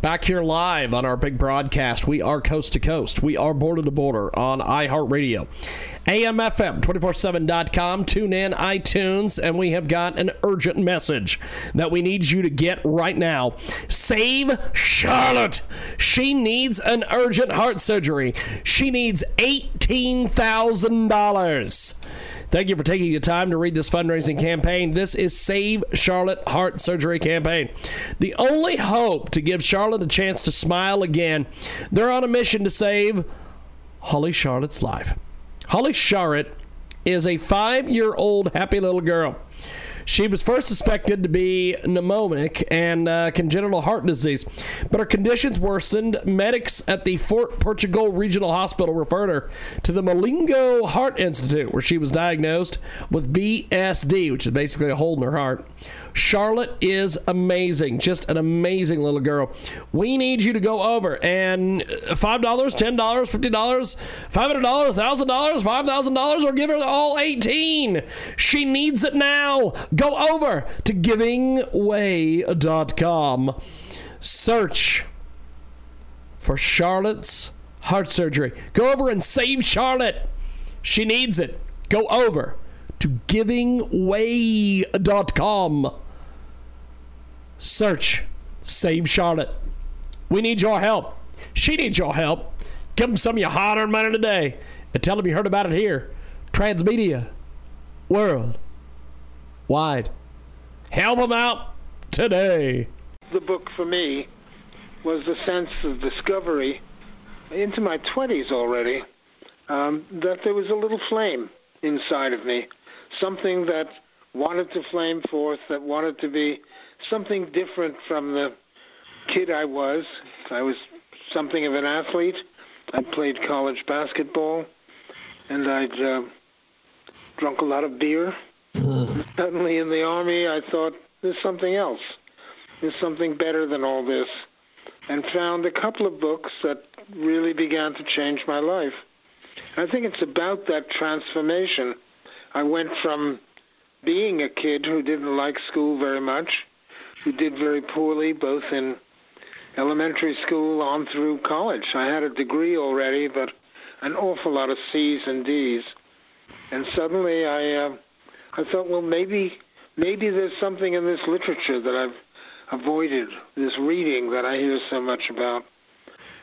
Back here live on our big broadcast. We are coast to coast. We are border to border on iHeartRadio. AMFM247.com. Tune in, iTunes, and we have got an urgent message that we need you to get right now. Save Charlotte. She needs an urgent heart surgery. She needs $18,000. Thank you for taking the time to read this fundraising campaign. This is Save Charlotte Heart Surgery campaign. The only hope to give Charlotte a chance to smile again. They're on a mission to save Holly Charlotte's life. Holly Charlotte is a five year old happy little girl. She was first suspected to be pneumonic and uh, congenital heart disease, but her conditions worsened. Medics at the Fort Portugal Regional Hospital referred her to the Malingo Heart Institute, where she was diagnosed with VSD, which is basically a hole in her heart. Charlotte is amazing, just an amazing little girl. We need you to go over and uh, $5, $10, $50, $500, $1,000, $5,000, or give her all 18. She needs it now. Go over to givingway.com. Search for Charlotte's heart surgery. Go over and save Charlotte. She needs it. Go over to givingway.com. Search Save Charlotte. We need your help. She needs your help. Give them some of your hard earned money today and tell them you heard about it here. Transmedia. World. Wide. Help them out today. The book for me was the sense of discovery into my 20s already um, that there was a little flame inside of me, something that wanted to flame forth, that wanted to be something different from the kid I was. I was something of an athlete. I played college basketball, and I'd uh, drunk a lot of beer. Suddenly in the army, I thought there's something else. There's something better than all this, and found a couple of books that really began to change my life. I think it's about that transformation. I went from being a kid who didn't like school very much, who did very poorly both in elementary school on through college. I had a degree already, but an awful lot of C's and D's. And suddenly I, uh, I thought, well, maybe, maybe there's something in this literature that I've avoided, this reading that I hear so much about.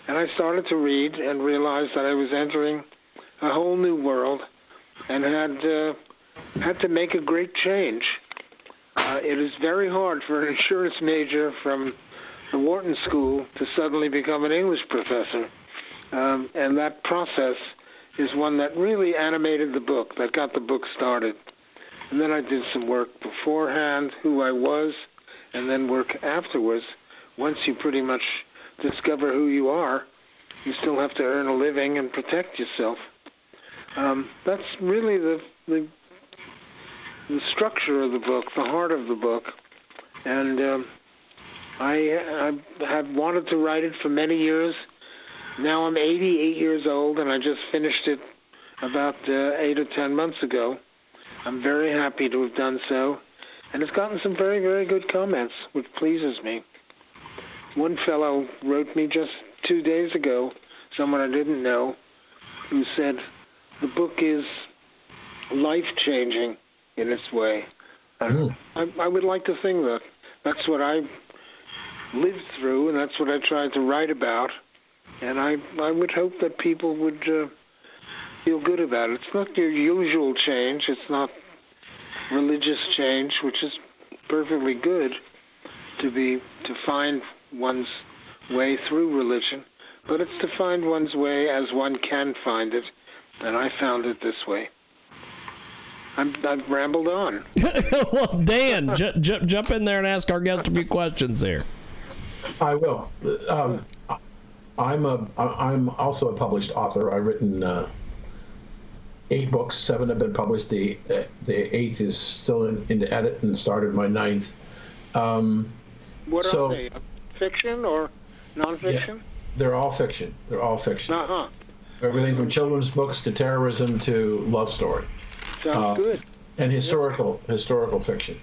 And I started to read and realized that I was entering a whole new world and had uh, had to make a great change. Uh, it is very hard for an insurance major from the Wharton School to suddenly become an English professor. Um, and that process is one that really animated the book, that got the book started. And then I did some work beforehand, who I was, and then work afterwards. Once you pretty much discover who you are, you still have to earn a living and protect yourself. Um, that's really the, the the structure of the book, the heart of the book, and um, I, I have wanted to write it for many years. Now I'm 88 years old, and I just finished it about uh, eight or ten months ago. I'm very happy to have done so, and it's gotten some very, very good comments, which pleases me. One fellow wrote me just two days ago, someone I didn't know, who said, the book is life-changing in its way. Mm. I, I would like to think that that's what I lived through, and that's what I tried to write about. And I, I would hope that people would uh, feel good about it. It's not your usual change. It's not religious change, which is perfectly good to be to find one's way through religion, but it's to find one's way as one can find it, and I found it this way. I'm, I've rambled on. well, Dan, j- j- jump in there and ask our guest a few questions here. I will. Um, I'm a. I'm also a published author. I've written uh, eight books. Seven have been published. The the eighth is still in, in edit and started my ninth. Um, What So- are they? Fiction or nonfiction? they're all fiction. They're all fiction. Uh huh. Everything from children's books to terrorism to love story Sounds Uh, good. and historical historical fiction.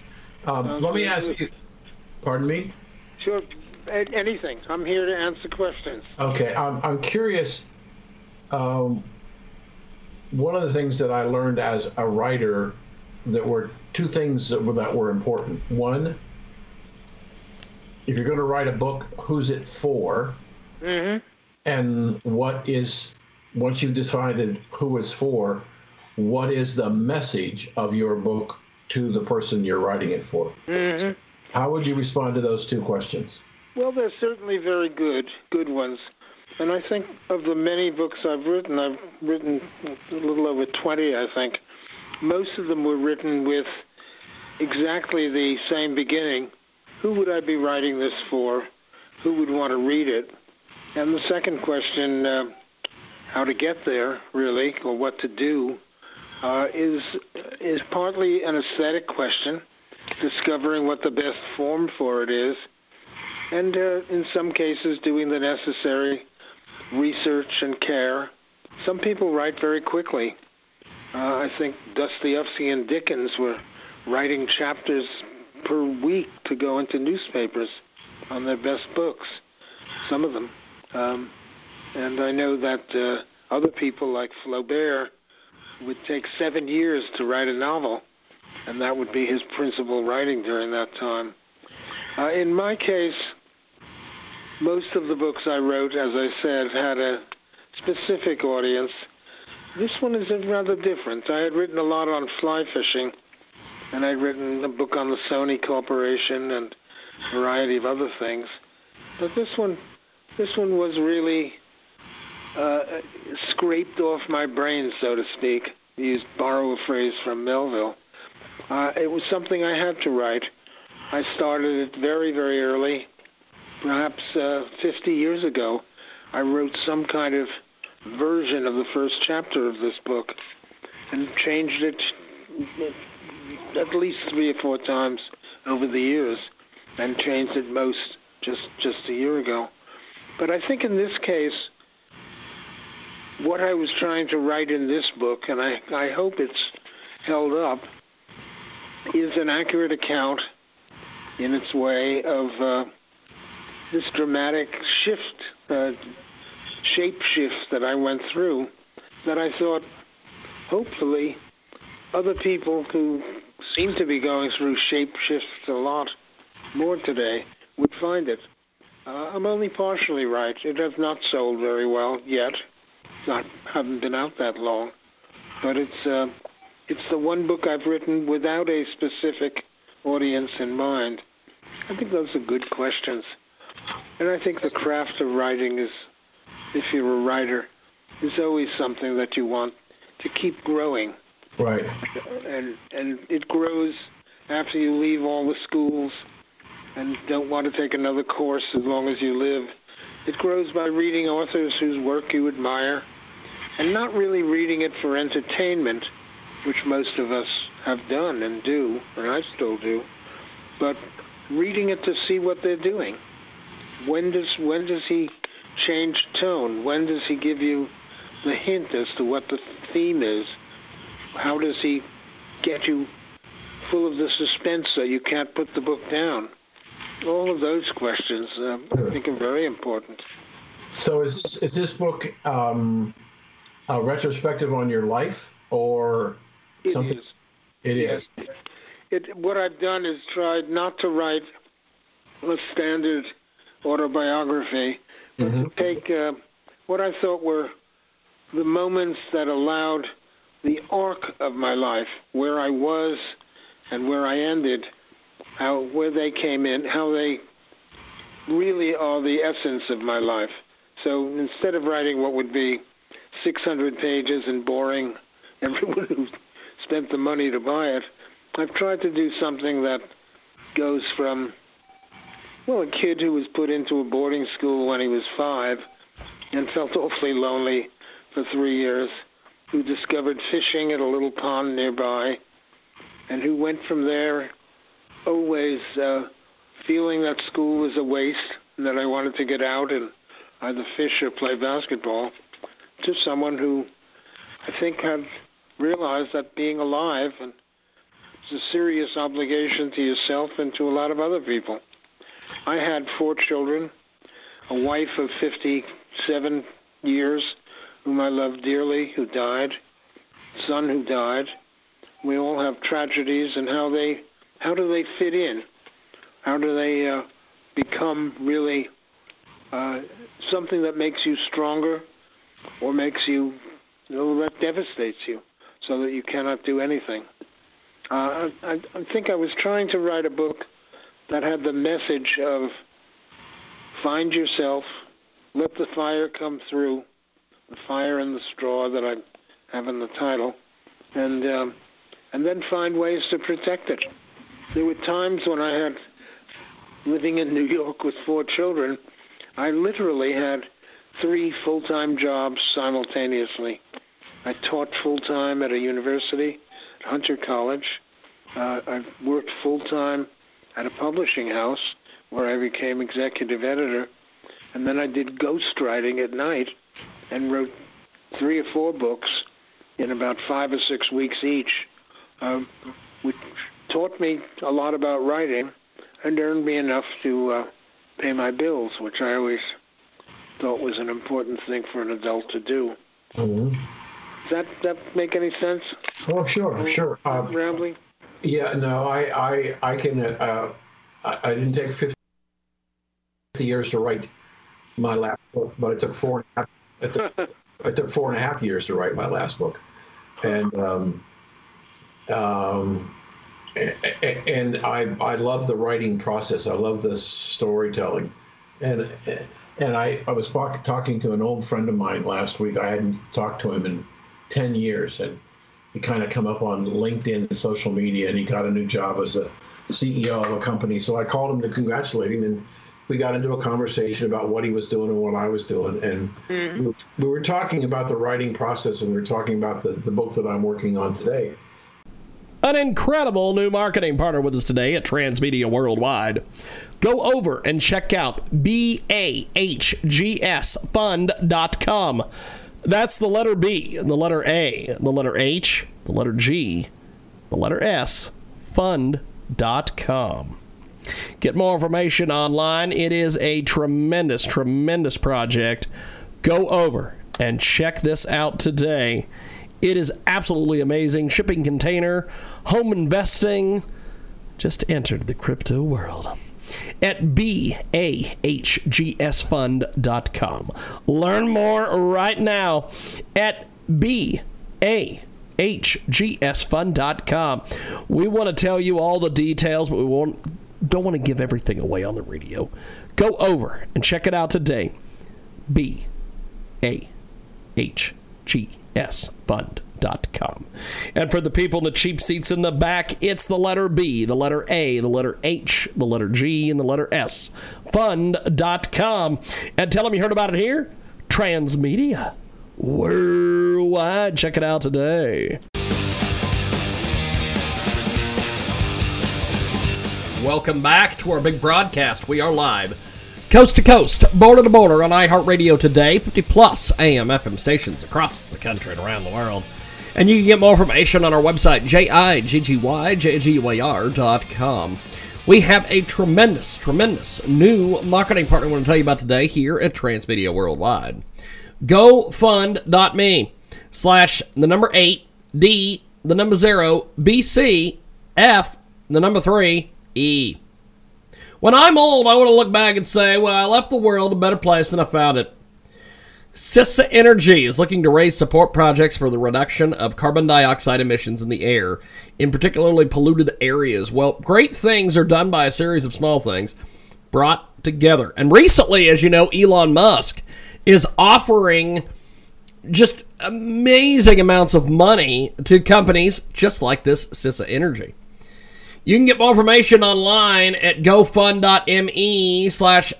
Um, let me good. ask you. Pardon me. Sure. Anything. I'm here to answer questions. Okay, I'm, I'm curious. Um, one of the things that I learned as a writer that were two things that were, that were important. One, if you're going to write a book, who's it for? Mm-hmm. And what is, once you've decided who it's for, what is the message of your book to the person you're writing it for? Mm-hmm. How would you respond to those two questions? Well, they're certainly very good, good ones. And I think of the many books I've written, I've written a little over 20, I think. Most of them were written with exactly the same beginning. Who would I be writing this for? Who would want to read it? And the second question, uh, how to get there, really, or what to do, uh, is is partly an aesthetic question, discovering what the best form for it is, and uh, in some cases doing the necessary research and care. Some people write very quickly. Uh, I think Dostoevsky and Dickens were writing chapters per week to go into newspapers on their best books, some of them. Um, and I know that uh, other people like Flaubert would take seven years to write a novel, and that would be his principal writing during that time. Uh, in my case, most of the books I wrote, as I said, had a specific audience. This one is rather different. I had written a lot on fly fishing, and I'd written a book on the Sony Corporation and a variety of other things. But this one, this one was really uh, scraped off my brain, so to speak. Use borrow a phrase from Melville. Uh, it was something I had to write. I started it very, very early perhaps uh, 50 years ago, I wrote some kind of version of the first chapter of this book and changed it at least three or four times over the years and changed it most just, just a year ago. But I think in this case, what I was trying to write in this book, and I, I hope it's held up, is an accurate account in its way of uh, this dramatic shift, uh, shape shift that I went through, that I thought, hopefully, other people who seem to be going through shape shifts a lot more today would find it. Uh, I'm only partially right. It has not sold very well yet. Not haven't been out that long, but it's uh, it's the one book I've written without a specific audience in mind. I think those are good questions. And I think the craft of writing is, if you're a writer, is always something that you want to keep growing. Right. And, and it grows after you leave all the schools and don't want to take another course as long as you live. It grows by reading authors whose work you admire and not really reading it for entertainment, which most of us have done and do, and I still do, but reading it to see what they're doing. When does when does he change tone? When does he give you the hint as to what the theme is? How does he get you full of the suspense so you can't put the book down? All of those questions uh, I think are very important. So is this, is this book um, a retrospective on your life, or It something? is. It Yes. It, what I've done is tried not to write a standard autobiography, but to take uh, what I thought were the moments that allowed the arc of my life, where I was and where I ended, how where they came in, how they really are the essence of my life. So instead of writing what would be 600 pages and boring. Everyone who spent the money to buy it, I've tried to do something that goes from well, a kid who was put into a boarding school when he was five and felt awfully lonely for three years, who discovered fishing at a little pond nearby, and who went from there always uh, feeling that school was a waste and that I wanted to get out and either fish or play basketball, to someone who I think had realized that being alive and it's a serious obligation to yourself and to a lot of other people. I had four children, a wife of 57 years, whom I loved dearly, who died, son who died. We all have tragedies, and how they, how do they fit in? How do they uh, become really uh, something that makes you stronger, or makes you, you know, that devastates you, so that you cannot do anything? Uh, I, I think I was trying to write a book that had the message of find yourself, let the fire come through, the fire in the straw that I have in the title, and um, and then find ways to protect it. There were times when I had living in New York with four children, I literally had three full-time jobs simultaneously. I taught full-time at a university, Hunter College. Uh, I worked full-time at a publishing house where I became executive editor. And then I did ghostwriting at night and wrote three or four books in about five or six weeks each, um, which taught me a lot about writing and earned me enough to uh, pay my bills, which I always thought was an important thing for an adult to do. Mhm. Does that, that make any sense? Oh, sure, sure. Uh, Rambling? Yeah, no, I, I, I can. Uh, I, I didn't take fifty years to write my last book, but it took four and a half. It took, it took four and a half years to write my last book, and um, um, and I, I love the writing process. I love the storytelling, and and I, I was talk, talking to an old friend of mine last week. I hadn't talked to him in ten years, and he kind of come up on LinkedIn and social media, and he got a new job as a CEO of a company. So I called him to congratulate him, and we got into a conversation about what he was doing and what I was doing, and mm-hmm. we, we were talking about the writing process, and we were talking about the, the book that I'm working on today. An incredible new marketing partner with us today at Transmedia Worldwide. Go over and check out BAHGSFund.com. That's the letter B, the letter A, the letter H, the letter G, the letter S, fund.com. Get more information online. It is a tremendous, tremendous project. Go over and check this out today. It is absolutely amazing. Shipping container, home investing. Just entered the crypto world at bahgsfund.com. Learn more right now at bahgsfund.com. We want to tell you all the details, but we won't, don't want to give everything away on the radio. Go over and check it out today. B A H G S Fund.com. And for the people in the cheap seats in the back, it's the letter B, the letter A, the letter H, the letter G, and the letter S. Fund.com. And tell them you heard about it here. Transmedia. Worldwide. Check it out today. Welcome back to our big broadcast. We are live, coast to coast, border to border on iHeartRadio today, 50 plus AM FM stations across the country and around the world. And you can get more information on our website, jiggyjguar.com. We have a tremendous, tremendous new marketing partner I want to tell you about today here at Transmedia Worldwide. GoFund.me slash the number 8, D, the number 0, BC, F, the number 3, E. When I'm old, I want to look back and say, well, I left the world a better place than I found it. CISA Energy is looking to raise support projects for the reduction of carbon dioxide emissions in the air in particularly polluted areas. Well, great things are done by a series of small things brought together. And recently, as you know, Elon Musk is offering just amazing amounts of money to companies just like this CISA Energy. You can get more information online at gofund.me slash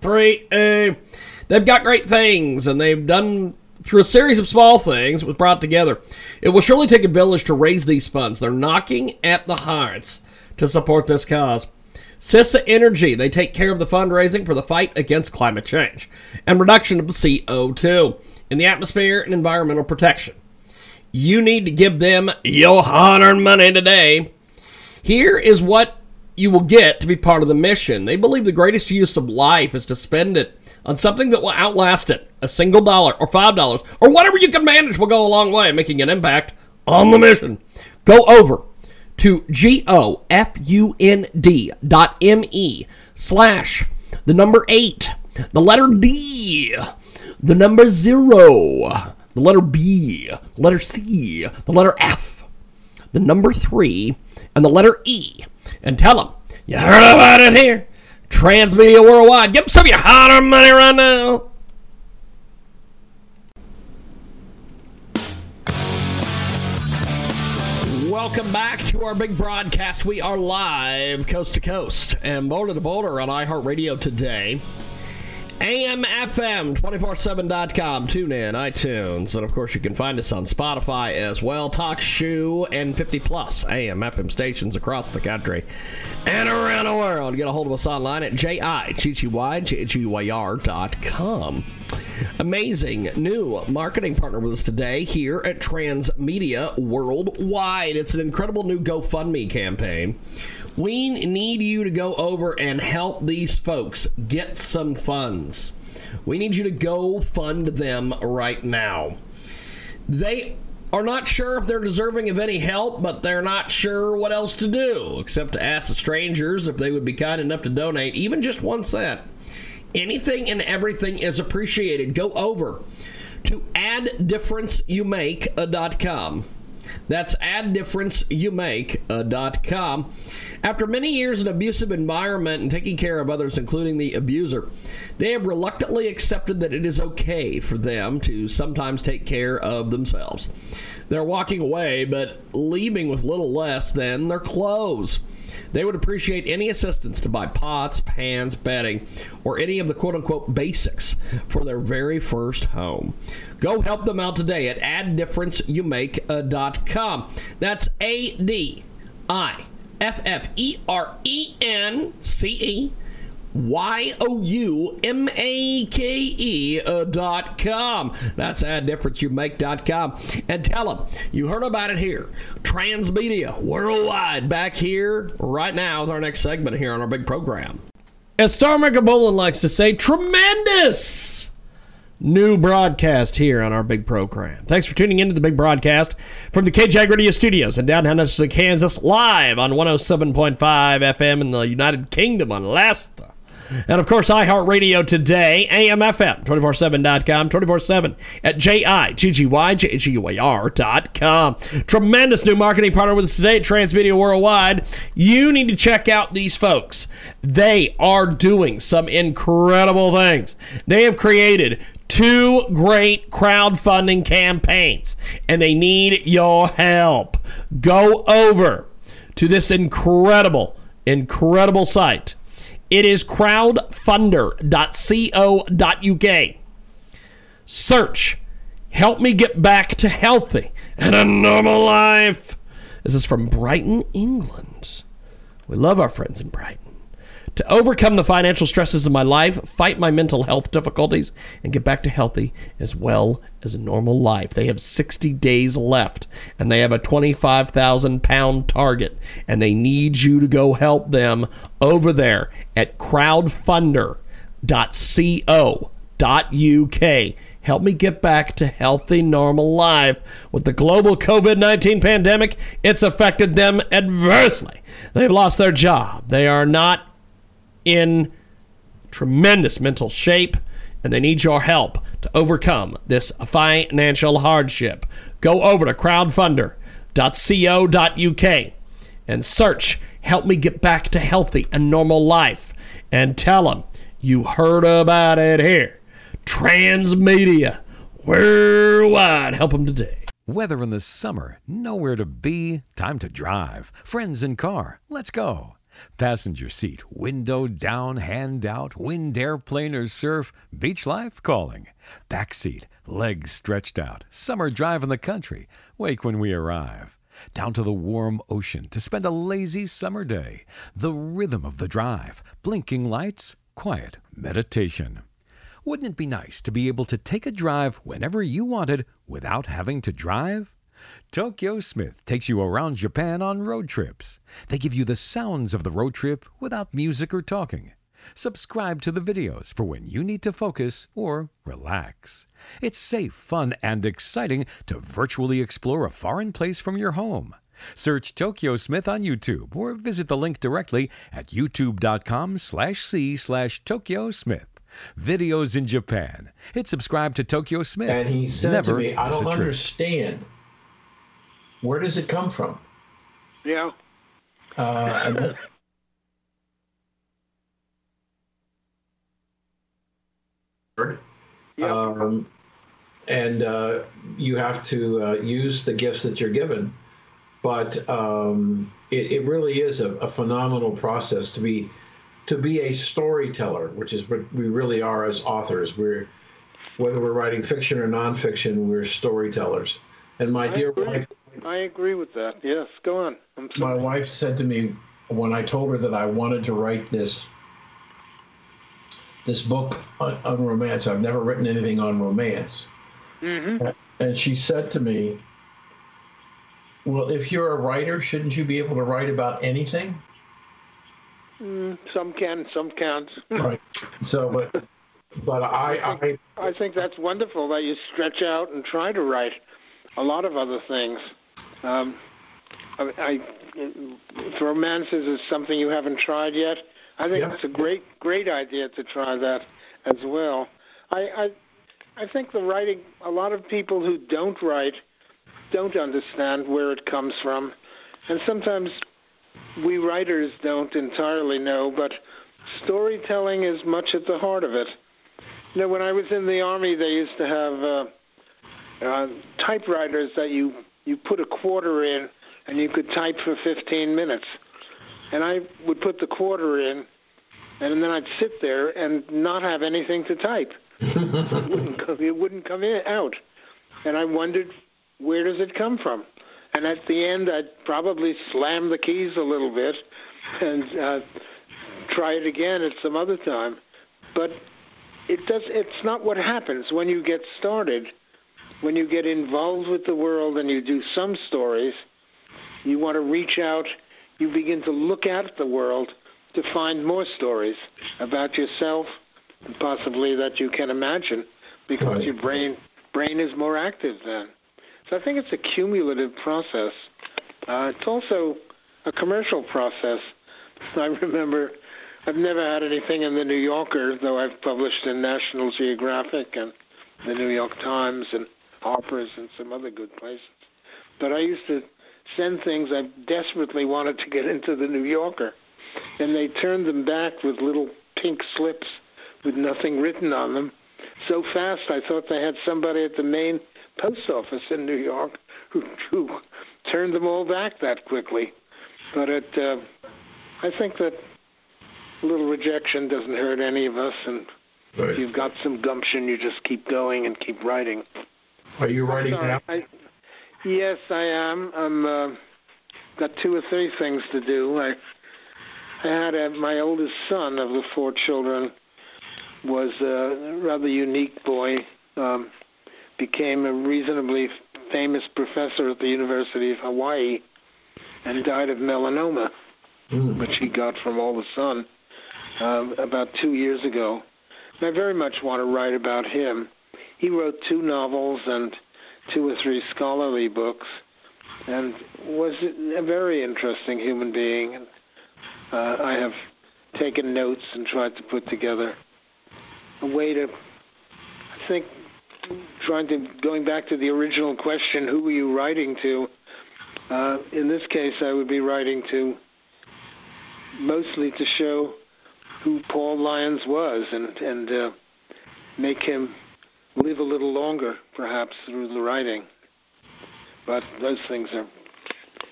8D0BCF3A. Eh, they've got great things, and they've done through a series of small things It was brought together. It will surely take a village to raise these funds. They're knocking at the hearts to support this cause. CISA Energy, they take care of the fundraising for the fight against climate change and reduction of CO2 in the atmosphere and environmental protection. You need to give them your hard earned money today. Here is what you will get to be part of the mission. They believe the greatest use of life is to spend it on something that will outlast it. A single dollar or five dollars or whatever you can manage will go a long way, in making an impact on the mission. Go over to G-O-F-U-N-D dot M-E slash the number eight, the letter D, the number zero, the letter B, the letter C, the letter F, the number three, and the letter E, and tell them you heard about it here. Transmedia Worldwide. Give them some of your hard money right now. Welcome back to our big broadcast. We are live coast to coast and boulder to boulder on iHeartRadio today. AMFM247.com, tune in, iTunes, and of course you can find us on Spotify as well. TalkShoe and 50 plus AM/FM stations across the country and around the world. Get a hold of us online at com. Amazing new marketing partner with us today here at Transmedia Worldwide. It's an incredible new GoFundMe campaign. We need you to go over and help these folks get some funds. We need you to go fund them right now. They are not sure if they're deserving of any help, but they're not sure what else to do except to ask the strangers if they would be kind enough to donate even just one cent. Anything and everything is appreciated. Go over to adddifferenceyouMake.com. That's adddifferenceyouMake.com. Uh, After many years in abusive environment and taking care of others, including the abuser, they have reluctantly accepted that it is okay for them to sometimes take care of themselves. They're walking away, but leaving with little less than their clothes. They would appreciate any assistance to buy pots, pans, bedding, or any of the quote unquote basics for their very first home. Go help them out today at adddifferenceyouMake.com. That's A D I F F E R E N C E Y O U M A K E uh, dot com. That's how difference you make dot com. And tell them you heard about it here. Transmedia worldwide back here right now with our next segment here on our big program. As Star Bolin likes to say, tremendous new broadcast here on our big program. Thanks for tuning into the big broadcast from the KJ Radio Studios in downtown Kansas, live on 107.5 FM in the United Kingdom on Lasta. And of course, iHeartRadio today, AMFM, 247.com, 24 7 at J-I-G-G-Y-J-G-U-A-R.com. Tremendous new marketing partner with us today at Transmedia Worldwide. You need to check out these folks. They are doing some incredible things. They have created two great crowdfunding campaigns, and they need your help. Go over to this incredible, incredible site it is crowdfunder.co.uk. Search Help Me Get Back to Healthy and a Normal Life. This is from Brighton, England. We love our friends in Brighton to overcome the financial stresses of my life, fight my mental health difficulties, and get back to healthy as well as a normal life. They have 60 days left, and they have a 25,000 pound target, and they need you to go help them over there at crowdfunder.co.uk. Help me get back to healthy, normal life. With the global COVID 19 pandemic, it's affected them adversely. They've lost their job. They are not in tremendous mental shape and they need your help to overcome this financial hardship. Go over to crowdfunder.co.uk and search Help Me Get Back to Healthy and Normal Life and tell them you heard about it here. Transmedia Worldwide. Help them today. Weather in the summer, nowhere to be, time to drive. Friends in car, let's go. Passenger seat, window down, hand out, wind airplane or surf, beach life calling. Back seat, legs stretched out, summer drive in the country, wake when we arrive. Down to the warm ocean to spend a lazy summer day. The rhythm of the drive, blinking lights, quiet meditation. Wouldn't it be nice to be able to take a drive whenever you wanted without having to drive? Tokyo Smith takes you around Japan on road trips. They give you the sounds of the road trip without music or talking. Subscribe to the videos for when you need to focus or relax. It's safe, fun, and exciting to virtually explore a foreign place from your home. Search Tokyo Smith on YouTube or visit the link directly at youtube.com slash c slash Tokyo Smith. Videos in Japan. Hit subscribe to Tokyo Smith. And he said Never to me, I don't trip." Where does it come from? Yeah. Uh, um, and uh, you have to uh, use the gifts that you're given. But um, it, it really is a, a phenomenal process to be to be a storyteller, which is what we really are as authors. We're whether we're writing fiction or nonfiction, we're storytellers. And my I dear agree. wife, I agree with that. Yes, go on. My wife said to me when I told her that I wanted to write this this book on, on romance. I've never written anything on romance, Mhm. and she said to me, "Well, if you're a writer, shouldn't you be able to write about anything?" Some can, some can't. right. So, but but I, I I think that's wonderful that you stretch out and try to write a lot of other things. Um, I, I, if romances is something you haven't tried yet, I think Yeah. it's a great, great idea to try that as well. I, I, I think the writing. A lot of people who don't write don't understand where it comes from, and sometimes we writers don't entirely know. But storytelling is much at the heart of it. You know, when I was in the army, they used to have uh, uh, typewriters that you you put a quarter in, and you could type for 15 minutes. And I would put the quarter in, and then I'd sit there and not have anything to type. it wouldn't come, it wouldn't come in, out, and I wondered where does it come from. And at the end, I'd probably slam the keys a little bit and uh, try it again at some other time. But it does. It's not what happens when you get started. When you get involved with the world and you do some stories, you want to reach out. You begin to look at the world to find more stories about yourself, and possibly that you can imagine, because Right. your brain brain is more active then. So I think it's a cumulative process. Uh, it's also a commercial process. I remember I've never had anything in the New Yorker, though I've published in National Geographic and the New York Times and Harper's and some other good places. But I used to send things I desperately wanted to get into the New Yorker, and they turned them back with little pink slips with nothing written on them. So fast, I thought they had somebody at the main post office in New York who, who turned them all back that quickly. But it, uh, I think that a little rejection doesn't hurt any of us, and if you've got some gumption, you just keep going and keep writing. Are you writing now? I, yes, I am. I'm uh, got two or three things to do. I I had a, my oldest son of the four children was a rather unique boy. Um, became a reasonably famous professor at the University of Hawaii, and died of melanoma, which he got from all the sun um, about two years ago. And I very much want to write about him. He wrote two novels and two or three scholarly books, and was a very interesting human being. And uh, I have taken notes and tried to put together a way to, I think, trying to going back to the original question, who were you writing to? Uh, in this case, I would be writing to mostly to show who Paul Lyons was and and uh, make him live a little longer, perhaps through the writing. but those things are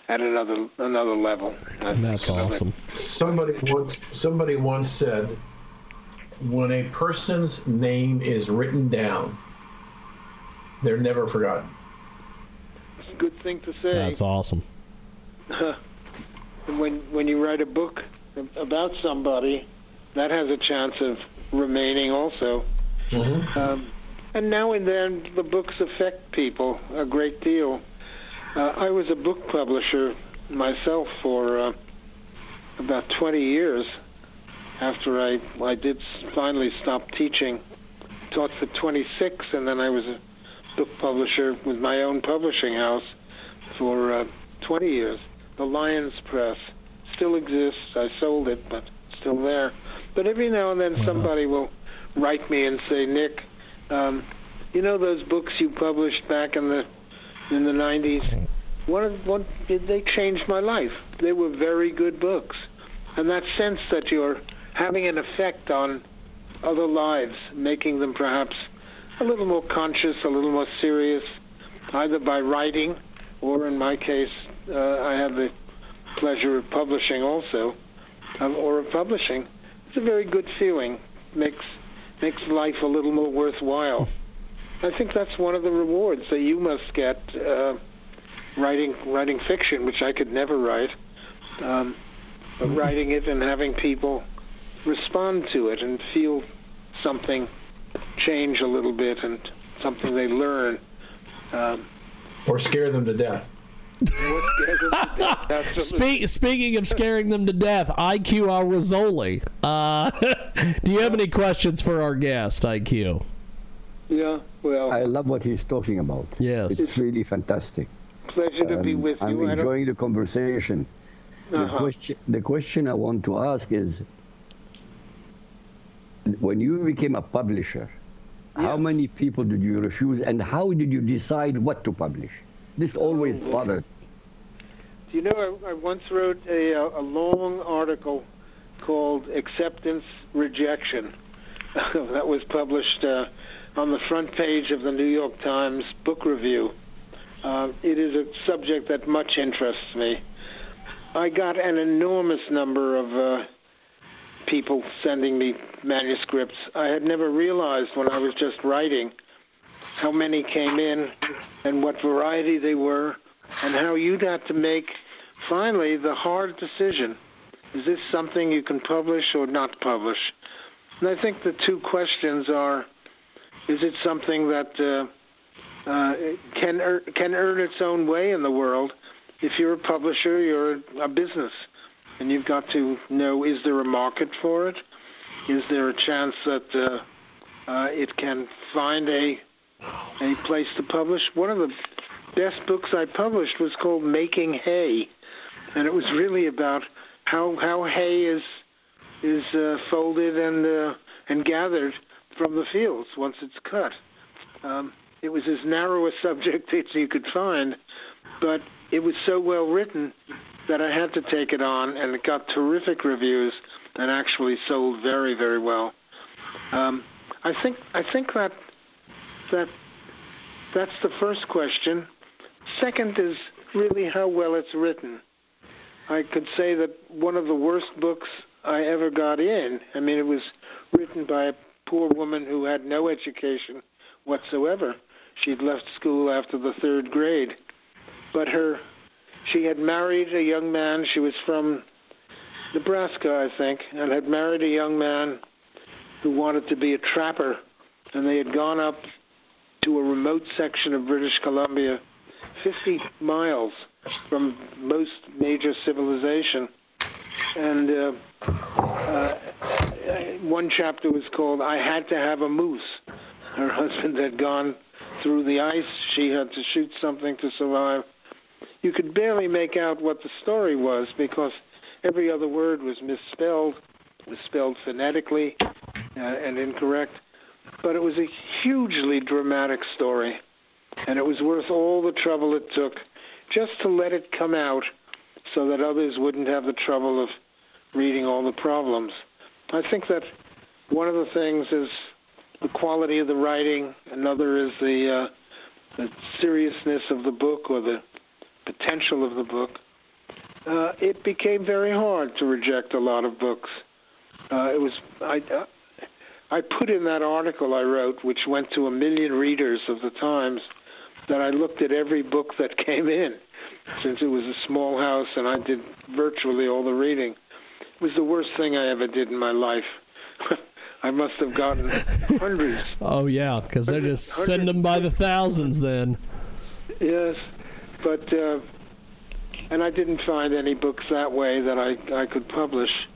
at another another level. That's awesome. Somebody once somebody once said, when a person's name is written down, they're never forgotten. It's a good thing to say. That's awesome. when when you write a book about somebody, that has a chance of remaining also. Um, and now and then, the books affect people a great deal. Uh, I was a book publisher myself for uh, about 20 years after I I did finally stop teaching. Taught for 26, and then I was a book publisher with my own publishing house for uh, 20 years. The Lyons Press still exists. I sold it, but still there. But every now and then somebody will write me and say, Nick, um, you know those books you published back in the in the 90s? One of one they changed my life. They were very good books, and that sense that you're having an effect on other lives, making them perhaps a little more conscious, a little more serious, either by writing or, in my case, uh, I have the pleasure of publishing also, um, or of publishing. It's a very good feeling. Makes makes life a little more worthwhile. I think that's one of the rewards that you must get uh, writing writing fiction, which I could never write. Um, but writing it and having people respond to it and feel something change a little bit and something they learn. Um, Or scare them to death. What scares them to death, absolutely. Speak, speaking of scaring them to death, IQ Al Rizzoli. Uh, do you have any questions for our guest, IQ? Yeah, well, I love what he's talking about. Yes. It's really fantastic. pleasure to be Um, with I'm you. I don't- enjoying the conversation. Uh-huh. question, the question I want to ask is when you became a publisher, how many people did you refuse and how did you decide what to publish? This always bothered. Do you know, I, I once wrote a, a long article called Acceptance Rejection that was published uh, on the front page of the New York Times Book Review. Uh, it is a subject that much interests me. I got an enormous number of uh, people sending me manuscripts. I had never realized when I was just writing how many came in and what variety they were and how you'd have to make finally the hard decision. Is this something you can publish or not publish? And I think the two questions are, is it something that uh, uh, can, ear- can earn its own way in the world? If you're a publisher, you're a business, and you've got to know, is there a market for it? Is there a chance that uh, uh, it can find a a place to publish. One of the best books I published was called Making Hay, and it was really about how how hay is is uh, folded and uh, and gathered from the fields once it's cut. Um, it was as narrow a subject as you could find, but it was so well written that I had to take it on, and it got terrific reviews and actually sold very very well. Um, I think I think that that that's the first question. Second is really how well it's written. I could say that one of the worst books I ever got in. I mean, it was written by a poor woman who had no education whatsoever. She'd left school after the third grade, but her she had married a young man. She was from Nebraska, I think, and had married a young man who wanted to be a trapper, and they had gone up to a remote section of British Columbia, 50 miles from most major civilization. And uh, uh, one chapter was called I Had to Have a Moose. Her husband had gone through the ice. She had to shoot something to survive. You could barely make out what the story was because every other word was misspelled, was spelled phonetically uh, and incorrect but it was a hugely dramatic story, and it was worth all the trouble it took just to let it come out so that others wouldn't have the trouble of reading all the problems. I think that one of the things is the quality of the writing, another is the uh, the seriousness of the book or the potential of the book, uh, it became very hard to reject a lot of books. Uh, it was I. I put in that article I wrote, which went to a million readers of the Times, that I looked at every book that came in, since it was a small house and I did virtually all the reading. It was the worst thing I ever did in my life. I must have gotten hundreds. Oh yeah, because they just send them by the thousands then. Yes, but uh, and I didn't find any books that way that I I could publish.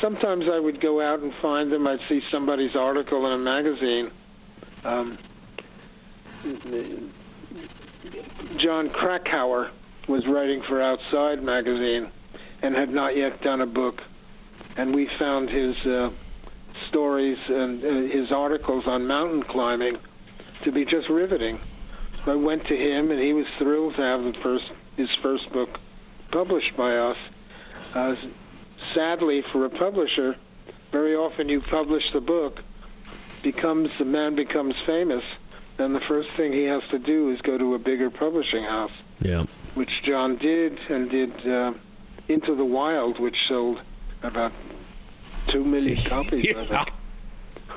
Sometimes I would go out and find them. I'd see somebody's article in a magazine. Um, Jon Krakauer was writing for Outside magazine and had not yet done a book, and we found his uh, stories and uh, his articles on mountain climbing to be just riveting. I went to him, and he was thrilled to have the first his first book published by us. Uh, sadly, for a publisher, very often you publish the book, becomes the man becomes famous, and the first thing he has to do is go to a bigger publishing house. Yeah. Which Jon did, and did uh, Into the Wild, which sold about two million copies. I think.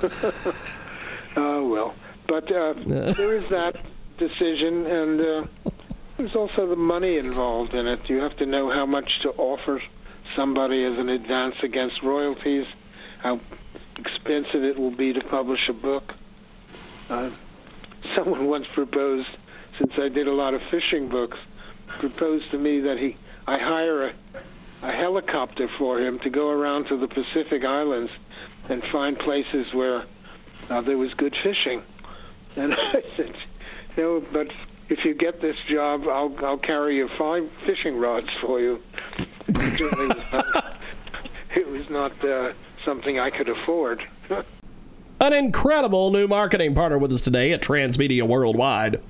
oh well, but uh, there is that decision, and uh, there's also the money involved in it. You have to know how much to offer somebody as an advance against royalties, how expensive it will be to publish a book. Uh, someone once proposed, since I did a lot of fishing books, proposed to me that he I hire a, a helicopter for him to go around to the Pacific Islands and find places where uh, there was good fishing. And I said, no, but if you get this job, I'll I'll carry you five fishing rods for you. It was not, it was not uh, something I could afford. An incredible new marketing partner with us today at Transmedia Worldwide.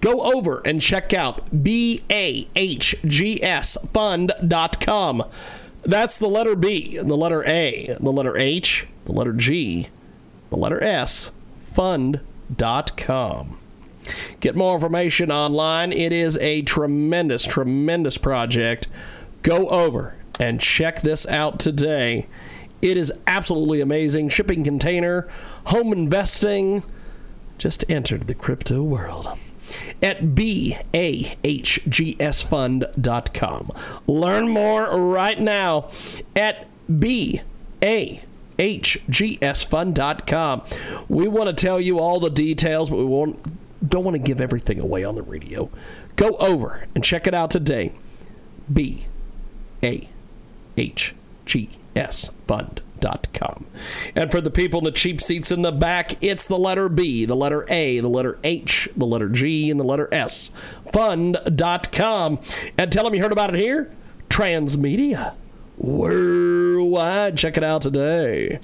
Go over and check out BAHGSFund.com. That's the letter B, the letter A, the letter H, the letter G, the letter S, fund.com. Get more information online. It is a tremendous, tremendous project. Go over and check this out today. It is absolutely amazing. Shipping container, home investing. Just entered the crypto world at BAHGSFund.com. Learn more right now at BAHGSFund.com. We want to tell you all the details, but we won't, don't want to give everything away on the radio. Go over and check it out today. B A H G S Fund.com. And for the people in the cheap seats in the back, it's the letter B, the letter A, the letter H, the letter G, and the letter S. Fund.com. And tell them you heard about it here. Transmedia. Worldwide. Check it out today.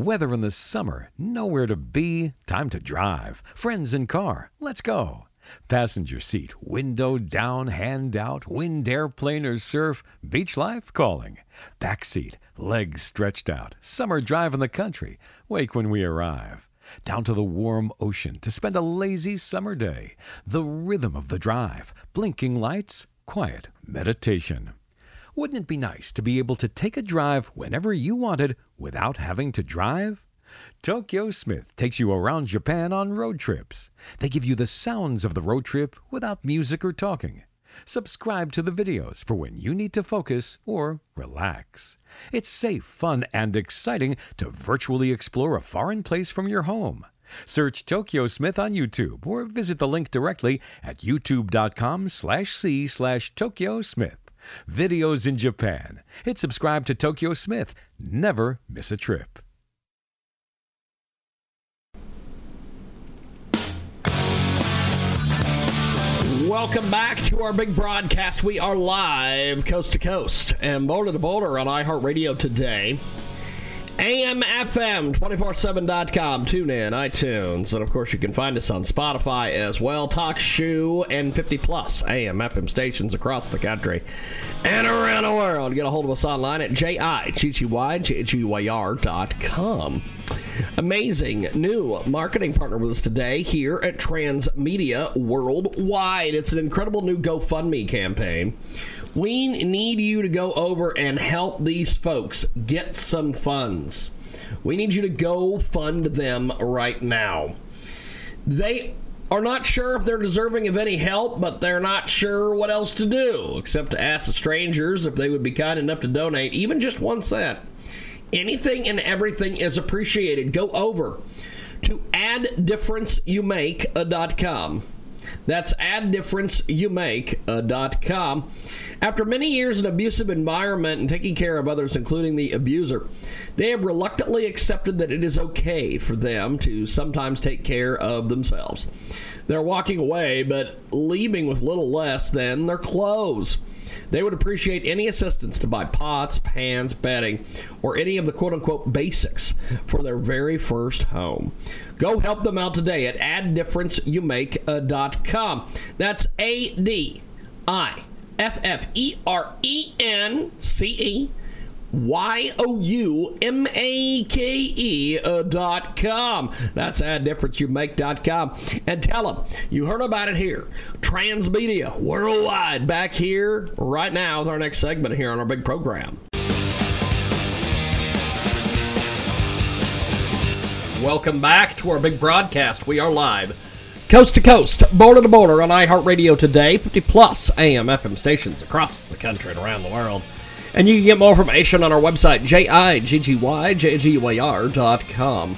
Weather in the summer, nowhere to be, time to drive. Friends in car, let's go. Passenger seat, window down, hand out, wind airplane or surf, beach life calling. Back seat, legs stretched out, summer drive in the country, wake when we arrive. Down to the warm ocean to spend a lazy summer day. The rhythm of the drive, blinking lights, quiet meditation. Wouldn't it be nice to be able to take a drive whenever you wanted without having to drive? Tokyo Smith takes you around Japan on road trips. They give you the sounds of the road trip without music or talking. Subscribe to the videos for when you need to focus or relax. It's safe, fun, and exciting to virtually explore a foreign place from your home. Search Tokyo Smith on YouTube or visit the link directly at youtube.com slash c slash Tokyo Smith. Videos in Japan. Hit subscribe to Tokyo Smith. Never miss a trip. Welcome back to our big broadcast. We are live coast to coast and boulder to boulder on iHeartRadio today. AMFM247.com, tune in, iTunes, and of course you can find us on Spotify as well. TalkShoe and 50 plus AM/FM stations across the country and around the world. Get a hold of us online at com. Amazing new marketing partner with us today here at Transmedia Worldwide. It's an incredible new GoFundMe campaign. We need you to go over and help these folks get some funds. We need you to go fund them right now. They are not sure if they're deserving of any help, but they're not sure what else to do except to ask the strangers if they would be kind enough to donate even just one cent. Anything and everything is appreciated. Go over to adddifferenceyouMake.com. Uh, That's adddifferenceyouMake.com. Uh, After many years in abusive environment and taking care of others, including the abuser, they have reluctantly accepted that it is okay for them to sometimes take care of themselves. They're walking away, but leaving with little less than their clothes. They would appreciate any assistance to buy pots, pans, bedding, or any of the quote unquote basics for their very first home. Go help them out today at adddifferenceyouMake.com. That's A D I F F E R E N C E Y O U M A K E uh, dot com. That's how difference you make dot com. And tell them you heard about it here. Transmedia worldwide back here right now with our next segment here on our big program. Welcome back to our big broadcast. We are live coast to coast, border to border on iHeartRadio today, 50 plus AM FM stations across the country and around the world. And you can get more information on our website, com.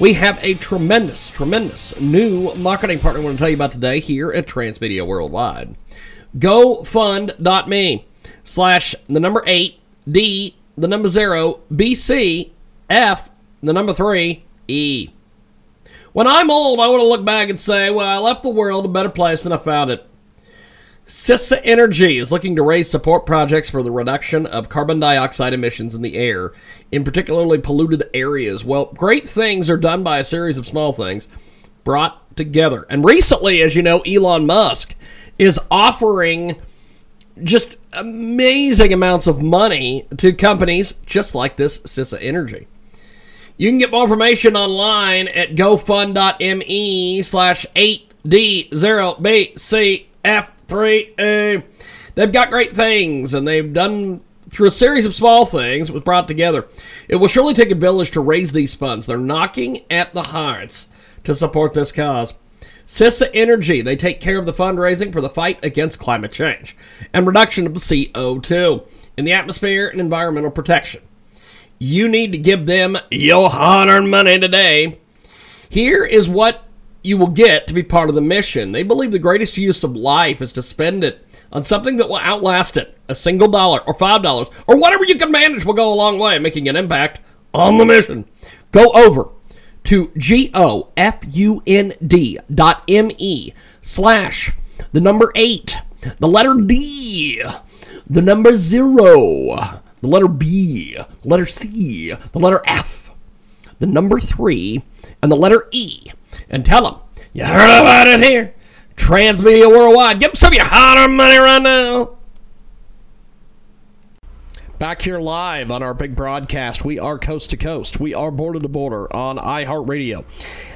We have a tremendous, tremendous new marketing partner I want to tell you about today here at Transmedia Worldwide. GoFund.me slash the number 8, D, the number 0, BC, F, the number 3, E. When I'm old, I want to look back and say, well, I left the world a better place than I found it. CISA Energy is looking to raise support projects for the reduction of carbon dioxide emissions in the air in particularly polluted areas. Well, great things are done by a series of small things brought together. And recently, as you know, Elon Musk is offering just amazing amounts of money to companies just like this CISA Energy. You can get more information online at gofund.me slash 8D0BCF3A. Uh, they've got great things, and they've done through a series of small things was brought together. It will surely take a village to raise these funds. They're knocking at the hearts to support this cause. CISA Energy, they take care of the fundraising for the fight against climate change and reduction of CO2 in the atmosphere and environmental protection. You need to give them your hard earned money today. Here is what you will get to be part of the mission. They believe the greatest use of life is to spend it on something that will outlast it. A single dollar or five dollars or whatever you can manage will go a long way, making an impact on the mission. Go over to G-O-F-U-N-D dot M-E slash the number eight, the letter D, the number zero, the letter B, the letter C, the letter F, the number 3, and the letter E. And tell them, you heard about it here. Transmedia Worldwide. Give them some of your hard money right now. Back here live on our big broadcast. We are coast to coast. We are border to border on iHeartRadio.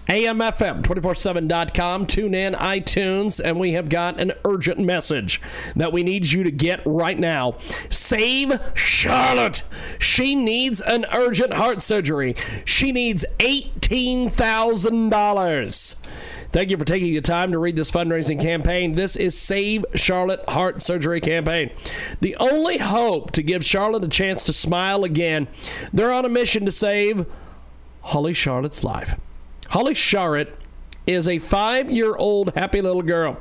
AMFM247.com. Tune in, iTunes, and we have got an urgent message that we need you to get right now. Save Charlotte. She needs an urgent heart surgery. She needs $18,000. Thank you for taking the time to read this fundraising campaign. This is Save Charlotte Heart Surgery Campaign. The only hope to give Charlotte a chance to smile again. They're on a mission to save Holly Charlotte's life. Holly Charlotte is a five year old happy little girl.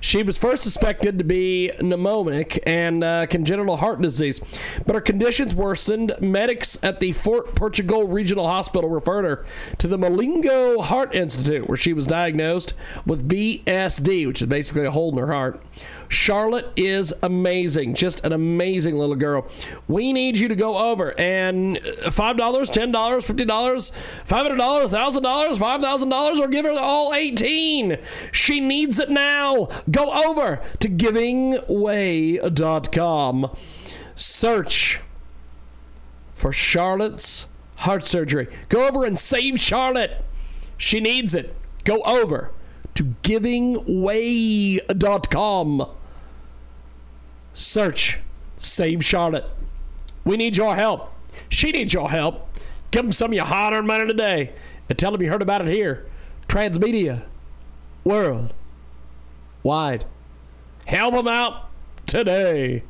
She was first suspected to be pneumonic and uh, congenital heart disease, but her conditions worsened. Medics at the Fort Portugal Regional Hospital referred her to the Malingo Heart Institute, where she was diagnosed with VSD, which is basically a hole in her heart. Charlotte is amazing, just an amazing little girl. We need you to go over and $5, $10, $50, $500, $1,000, $5,000, or give her all 18. She needs it now. Go over to givingway.com. Search for Charlotte's heart surgery. Go over and save Charlotte. She needs it. Go over to givingway.com. Search Save Charlotte. We need your help. She needs your help. Give them some of your hard earned money today and tell them you heard about it here. Transmedia. World. Wide. Help them out today.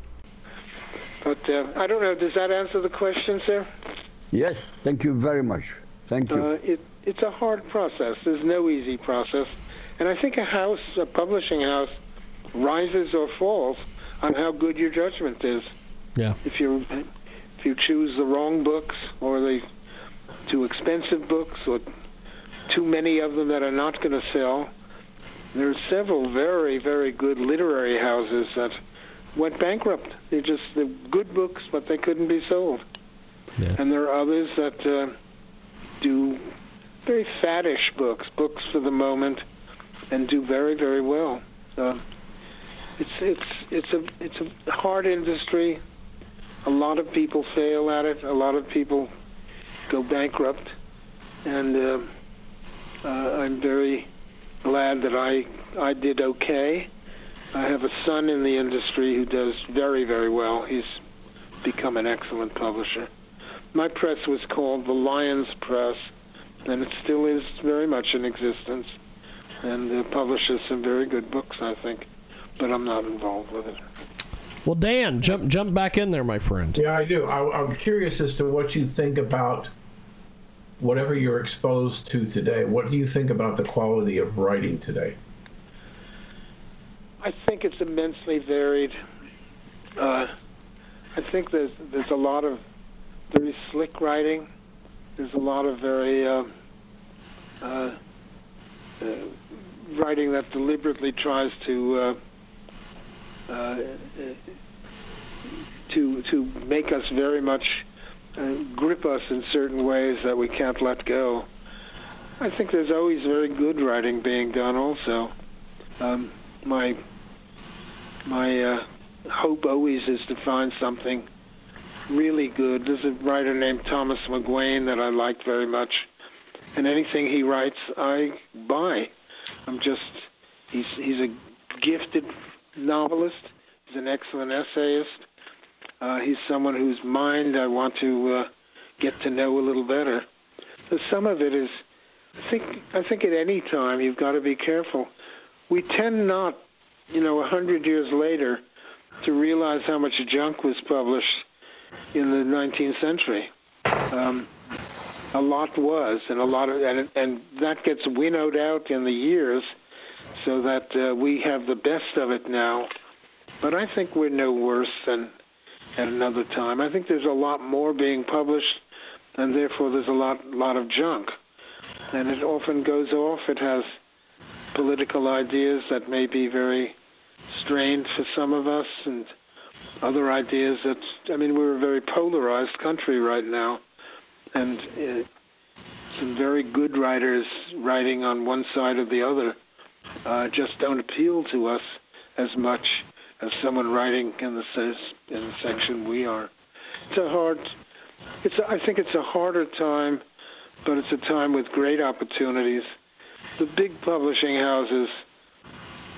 But uh, I don't know. Does that answer the question, sir? Yes, thank you very much. Thank you. Uh, it, it's a hard process. There's no easy process. And I think a house, a publishing house, rises or falls on how good your judgment is. Yeah. If you if you choose the wrong books or the too expensive books or too many of them that are not going to sell, there's several very very good literary houses that went bankrupt. They just they're good books, but they couldn't be sold. Yeah. And there are others that uh, do very faddish books, books for the moment, and do very very well. So it's it's it's a it's a hard industry. A lot of people fail at it. A lot of people go bankrupt, and uh, uh, I'm very glad that I I did okay. I have a son in the industry who does very very well. He's become an excellent publisher. My press was called the Lyons Press, and it still is very much in existence, and uh, publishes some very good books, I think. But I'm not involved with it. Well, Dan, jump jump back in there, my friend. Yeah, I do. I, I'm curious as to what you think about whatever you're exposed to today. What do you think about the quality of writing today? I think it's immensely varied. Uh, I think there's there's a lot of very slick writing. There's a lot of very uh, uh, uh, writing that deliberately tries to uh, uh, to to make us very much grip us in certain ways that we can't let go. I think there's always very good writing being done. Also, um, my my uh, hope always is to find something really good. There's a writer named Thomas McGuane that I like very much, and anything he writes, I buy. I'm just he's he's a gifted novelist. He's an excellent essayist. Uh, he's someone whose mind I want to uh, get to know a little better. So some of it is, I think, I think at any time you've got to be careful. We tend not, you know, a hundred years later, to realize how much junk was published in the 19th century. Um, a lot was, and a lot of, and, and that gets winnowed out in the years, so that uh, we have the best of it now. But I think we're no worse than at another time. I think there's a lot more being published, and therefore there's a lot, lot of junk, and it often goes off. It has political ideas that may be very strained for some of us, and other ideas that I mean we're a very polarized country right now, and uh, some very good writers writing on one side or the other uh, just don't appeal to us as much as someone writing in the ses- in the section we are. It's a hard. It's a, I think it's a harder time, but it's a time with great opportunities. The big publishing houses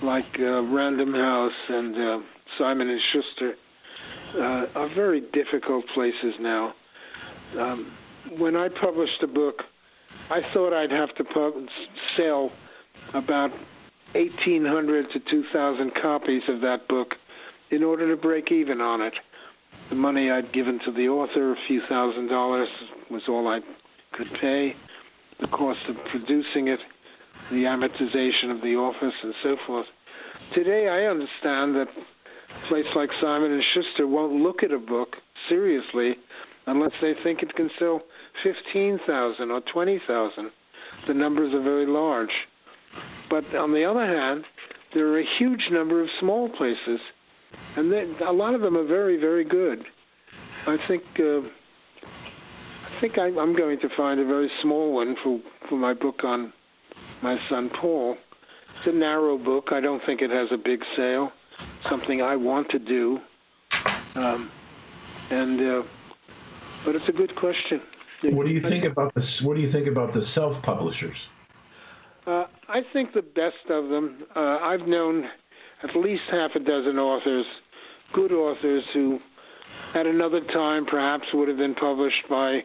like uh, Random House and uh, Simon and Schuster uh, are very difficult places now. Um, when I published a book, I thought I'd have to pub- sell about 1,800 to 2,000 copies of that book in order to break even on it. The money I'd given to the author, a few thousand dollars, was all I could pay. The cost of producing it, the amortization of the office, and so forth. today I understand that a place like Simon and Schuster won't look at a book seriously unless they think it can sell 15,000 or 20,000. The numbers are very large. But on the other hand, there are a huge number of small places, and they, a lot of them are very, very good. I think uh, I think I, I'm going to find a very small one for for my book on my son Paul. It's a narrow book. I don't think it has a big sale. Something I want to do, um, and uh, but it's a good question. What do you think about this? What do you think about the self-publishers? I think the best of them. Uh, I've known at least half a dozen authors, good authors who, at another time, perhaps would have been published by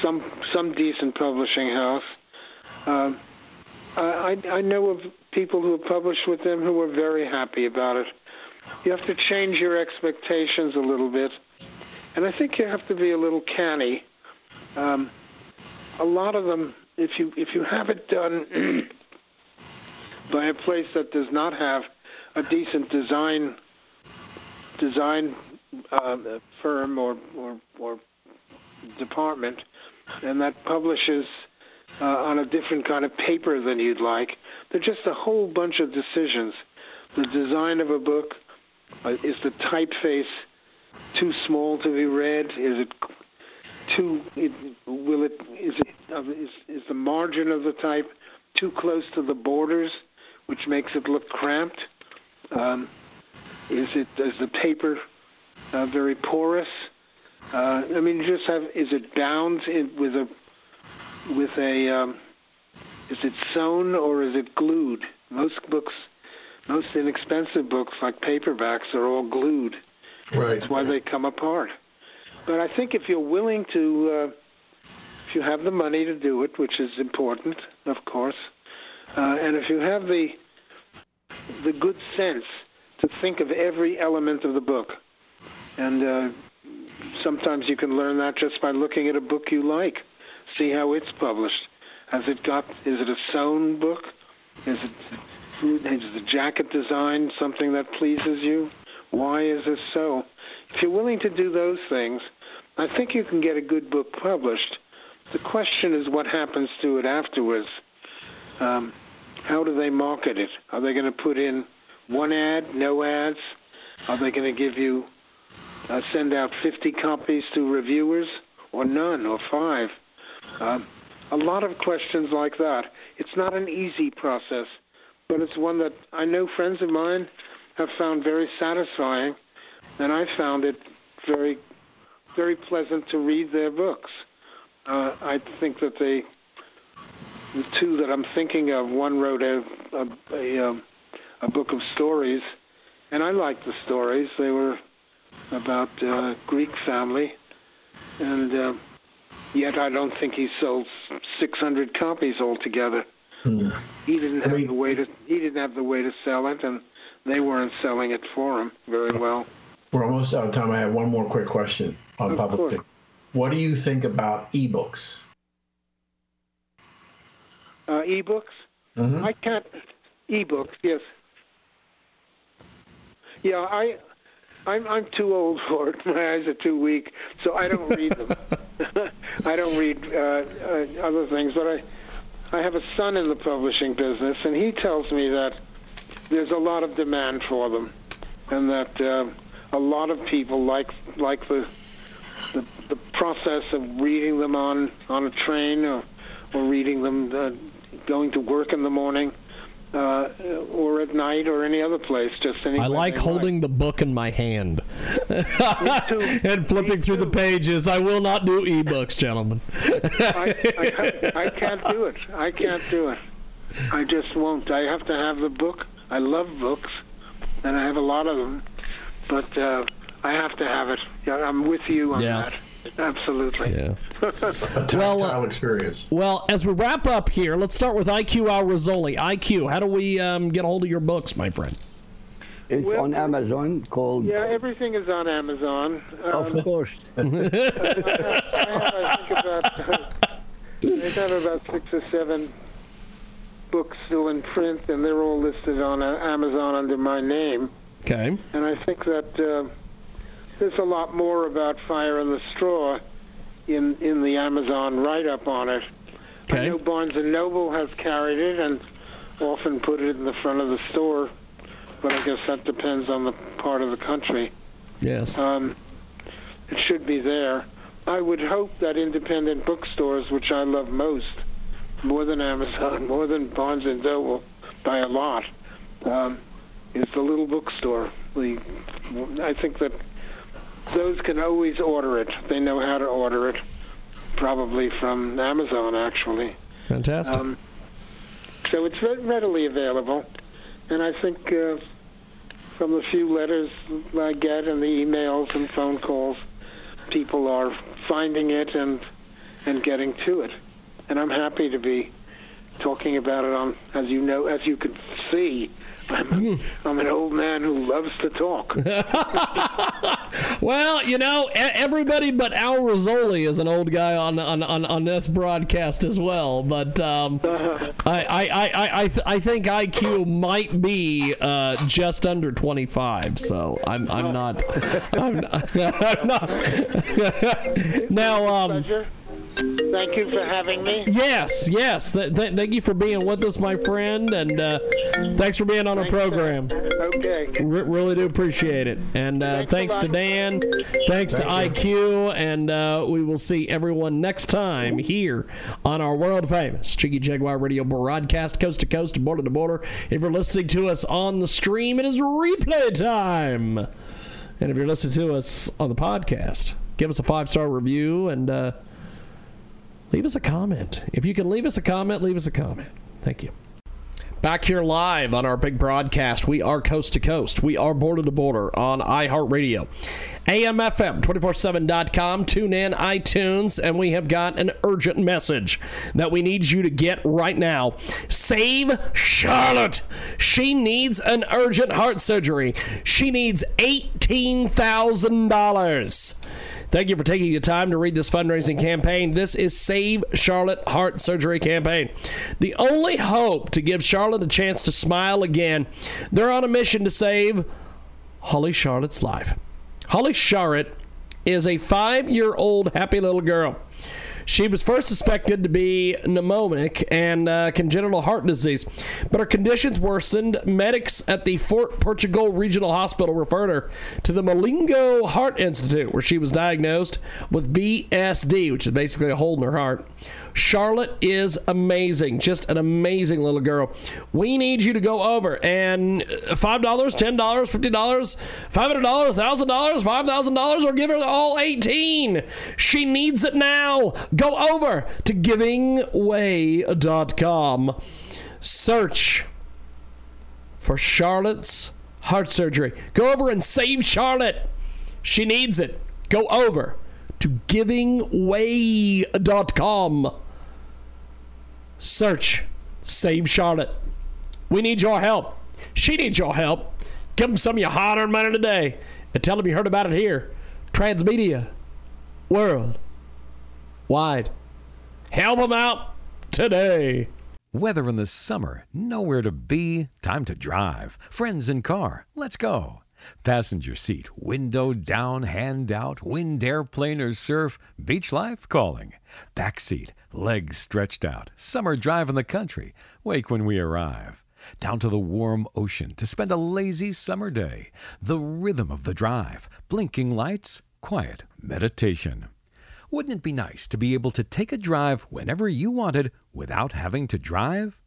some some decent publishing house. Uh, I, I know of people who have published with them who were very happy about it. You have to change your expectations a little bit, and I think you have to be a little canny. Um, a lot of them, if you if you have it done by a place that does not have a decent design design uh, firm or, or or department, and that publishes uh, on a different kind of paper than you'd like. There's just a whole bunch of decisions. The design of a book uh, is the typeface too small to be read? Is it too? It, will it? Is it? Uh, is, is the margin of the type too close to the borders, which makes it look cramped? Um, is it? Is the paper uh, very porous? Uh, I mean, you just have. Is it bound in, with a with a? Um, is it sewn or is it glued? Most books, most inexpensive books like paperbacks are all glued. Right. That's why they come apart. But I think if you're willing to, uh, if you have the money to do it, which is important, of course, uh, and if you have the the good sense to think of every element of the book, and uh, sometimes you can learn that just by looking at a book you like, see how it's published. Has it got? Is it a sewn book? Is it? Is the jacket design something that pleases you? Why is this so? If you're willing to do those things, I think you can get a good book published. The question is what happens to it afterwards. Um, how do they market it? Are they going to put in one ad, no ads? Are they going to give you uh, send out 50 copies to reviewers, or none, or five? Um, a lot of questions like that. It's not an easy process, but it's one that I know friends of mine have found very satisfying, and I found it very, very pleasant to read their books. Uh, I think that they, the two that I'm thinking of, one wrote a a, a, um, a book of stories, and I liked the stories. They were about uh, Greek family, and uh, yet I don't think he sold 600 copies altogether. Hmm. He didn't have mean- the way to he didn't have the way to sell it, and they weren't selling it for him very well. We're almost out of time. I have one more quick question on Of publishing. What do you think about ebooks? Uh, ebooks. Mhm. I can't. Ebooks, yes. Yeah, I, I'm I'm too old for it. My eyes are too weak, so I don't read them. I don't read uh, uh, other things, but I, I have a son in the publishing business, and he tells me that there's a lot of demand for them, and that uh, a lot of people like like the, the the process of reading them on on a train or or reading them uh, going to work in the morning uh, or at night or any other place. Just any. I like holding the book in my hand and flipping through the pages. I will not do ebooks, gentlemen. I, I, can't- I can't do it. I can't do it. I just won't. I have to have the book. I love books, and I have a lot of them, but uh, I have to have it. I'm with you on Yeah. that. Absolutely. Yeah. A Well, tactile uh, experience. Well, as we wrap up here, let's start with IQ Al Rizzoli. IQ, how do we um, get a hold of your books, my friend? It's Well- on Amazon called. Yeah, everything is on Amazon. Um, Of course. I have, I think, about, I have about six or seven books still in print, and they're all listed on uh, Amazon under my name. Okay. And I think that uh, there's a lot more about Fire in the Straw in in the Amazon write-up on it. I Okay. know Barnes and Noble has carried it and often put it in the front of the store, but I guess that depends on the part of the country. Yes. Um, it should be there. I would hope that independent bookstores, which I love most, more than Amazon, more than Barnes and Noble, by a lot, um, is the little bookstore. The, I think that those can always order it. They know how to order it, probably from Amazon, actually. Fantastic. Um, so it's re- readily available, and I think uh, from the few letters I get and the emails and phone calls, people are finding it and and getting to it, and I'm happy to be talking about it on, as you know, as you can see. I'm, I'm an old man who loves to talk. Well, you know, everybody but Al Rizzoli is an old guy on on, on, on this broadcast as well. But um, I, I, I, I, I, th- I think IQ might be uh, just under 25. So I'm I'm not I'm not, I'm not. now um. Thank you for having me. yes yes th- th- thank you for being with us, my friend, and uh, thanks for being on our program. Okay. Re- really do appreciate it. And uh, Thanks thanks to. Dan. Thanks to IQ. And uh, we will see everyone next time here on our world famous Jiggy Jaguar radio broadcast, coast to coast, border to border. If you're listening to us on the stream, it is replay time. And if you're listening to us on the podcast, give us a five star review and uh, leave us a comment. If you can leave us a comment, leave us a comment. Thank you. Back here live on our big broadcast. We are coast to coast. We are border to border on iHeartRadio. AMFM247.com. Tune in, iTunes, and we have got an urgent message that we need you to get right now. Save Charlotte. She needs an urgent heart surgery. She needs $18,000. Thank you for taking the time to read this fundraising campaign. This is Save Charlotte Heart Surgery campaign. The only hope to give Charlotte a chance to smile again. They're on a mission to save Holly Charlotte's life. Holly Charlotte is a five year old happy little girl. She was first suspected to be pneumonic and uh, congenital heart disease, but her conditions worsened. Medics at the Fort Portugal Regional Hospital referred her to the Malingo Heart Institute, where she was diagnosed with VSD, which is basically a hole in her heart. Charlotte is amazing, just an amazing little girl. We need you to go over and uh, $5, $10, $50, $500, $1,000, $5,000, or give her all 18. She needs it now. Go over to givingway.com. Search for Charlotte's heart surgery. Go over and save Charlotte. She needs it. Go over to givingway.com. Search Save Charlotte. We need your help. She needs your help. Give them some of your hard earned money today and tell them you heard about it here. Transmedia. World. Wide. Help them out today. Weather in the summer, nowhere to be, time to drive. Friends in car, let's go. Passenger seat, window down, hand out, wind airplane or surf, beach life calling. Back seat, legs stretched out, summer drive in the country, wake when we arrive. Down to the warm ocean to spend a lazy summer day. The rhythm of the drive, blinking lights, quiet meditation. Wouldn't it be nice to be able to take a drive whenever you wanted without having to drive?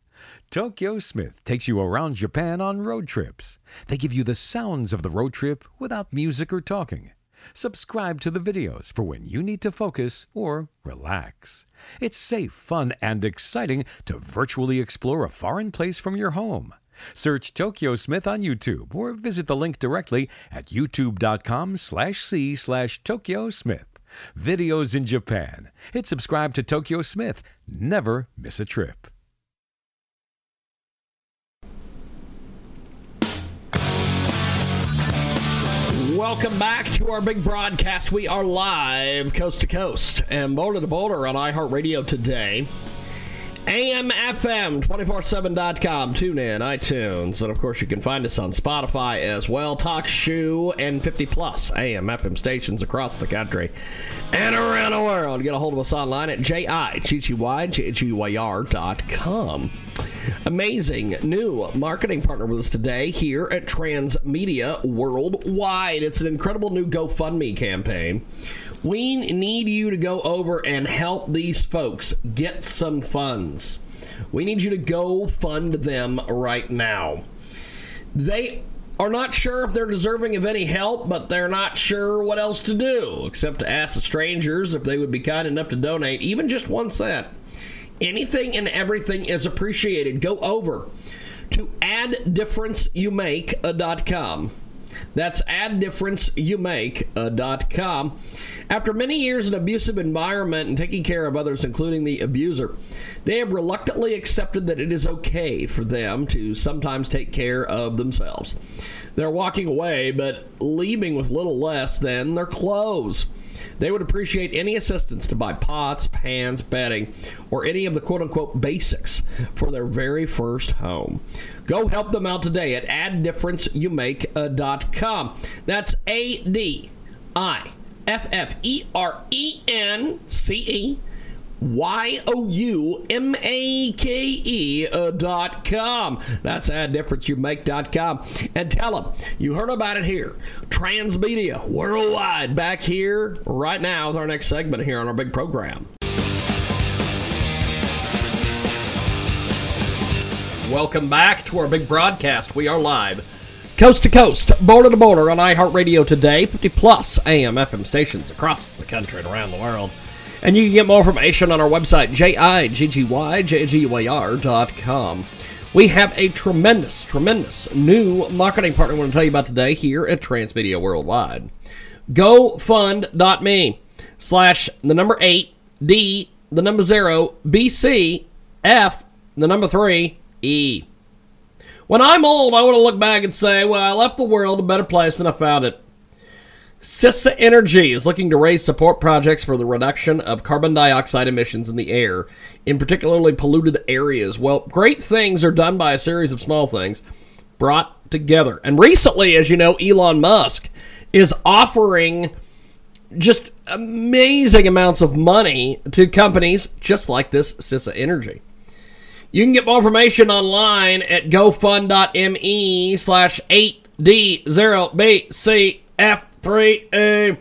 Tokyo Smith takes you around Japan on road trips. They give you the sounds of the road trip without music or talking. Subscribe to the videos for when you need to focus or relax. It's safe, fun, and exciting to virtually explore a foreign place from your home. Search Tokyo Smith on YouTube or visit the link directly at youtube.com slash c slash Tokyo Smith. Videos in Japan. Hit subscribe to Tokyo Smith. Never miss a trip. Welcome back to our big broadcast. We are live coast to coast and boulder to boulder on iHeartRadio today. AMFM247.com, tune in, iTunes, and of course you can find us on Spotify as well. TalkShoe and 50 plus AMFM stations across the country and around the world. Get a hold of us online at com. Amazing new marketing partner with us today here at Transmedia Worldwide. It's an incredible new GoFundMe campaign we need you to go over and help these folks get some funds. We need you to go fund them right now. They are not sure if they're deserving of any help, but they're not sure what else to do except to ask the strangers if they would be kind enough to donate even just one cent. Anything and everything is appreciated. Go over to adddifferenceyouMake.com. That's adddifferenceyouMake.com. Uh, After many years in abusive environment and taking care of others, including the abuser, they have reluctantly accepted that it is okay for them to sometimes take care of themselves. They're walking away, but leaving with little less than their clothes. They would appreciate any assistance to buy pots, pans, bedding, or any of the quote unquote basics for their very first home. Go help them out today at adddifferenceyouMake.com. That's A D I F F E R E N C E Y O U M A K E uh, dot com. That's how difference you make dot com. And tell them you heard about it here. Transmedia worldwide back here right now with our next segment here on our big program. Welcome back to our big broadcast. We are live coast to coast, border to border on iHeartRadio today, 50 plus AM FM stations across the country and around the world. And you can get more information on our website, jiggyyr.com. We have a tremendous, tremendous new marketing partner I want to tell you about today here at Transmedia Worldwide. GoFund.me slash the number 8, D, the number 0, BC, F, the number 3, E. When I'm old, I want to look back and say, well, I left the world a better place than I found it. CISA Energy is looking to raise support projects for the reduction of carbon dioxide emissions in the air in particularly polluted areas. Well, great things are done by a series of small things brought together. And recently, as you know, Elon Musk is offering just amazing amounts of money to companies just like this CISA Energy. You can get more information online at gofund.me slash 8D0BCF3A. Eh,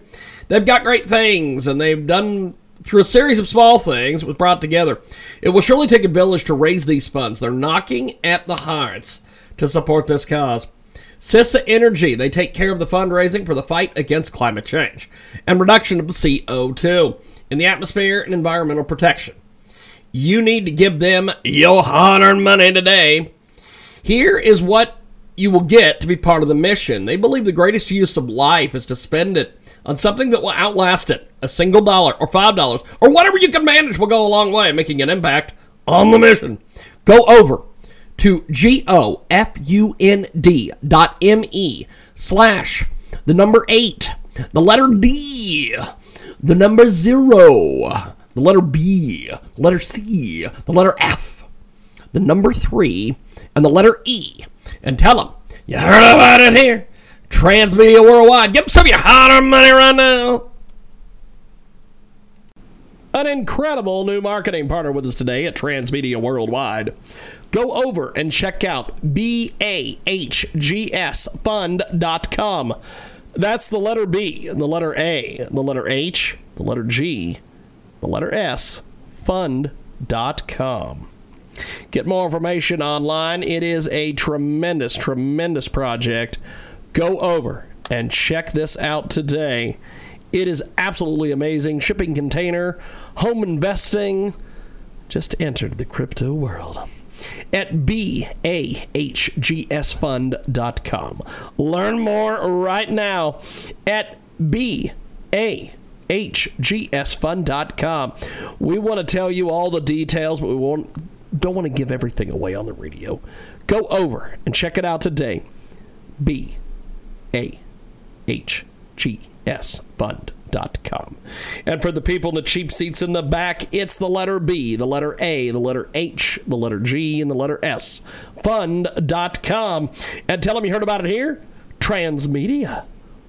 they've got great things, and they've done through a series of small things was brought together. It will surely take a village to raise these funds. They're knocking at the hearts to support this cause. CISA Energy, they take care of the fundraising for the fight against climate change and reduction of the CO2 in the atmosphere and environmental protection. You need to give them your hard earned money today. Here is what you will get to be part of the mission. They believe the greatest use of life is to spend it on something that will outlast it. A single dollar or five dollars or whatever you can manage will go a long way, making an impact on the mission. Go over to G-O-F-U-N-D dot M-E slash the number eight, the letter D, the number zero, the letter B, the letter C, the letter F, the number three, and the letter E, and tell them you heard about it here. Transmedia Worldwide. Give some of your hard money right now. An incredible new marketing partner with us today at Transmedia Worldwide. Go over and check out BAHGSFund.com. That's the letter B, the letter A, the letter H, the letter G, the letter S, fund.com. Get more information online. It is a tremendous, tremendous project. Go over and check this out today. It is absolutely amazing. Shipping container, home investing. Just entered the crypto world at BAHGSFund.com. Learn more right now at BAHGSFund.com hgsfund.com. We want to tell you all the details, but we won't, don't want to give everything away on the radio. Go over and check it out today. B A H G S Fund Com. And for the people in the cheap seats in the back, it's the letter B, the letter A, the letter H, the letter G, and the letter S. Fund.com. And tell them you heard about it here. Transmedia.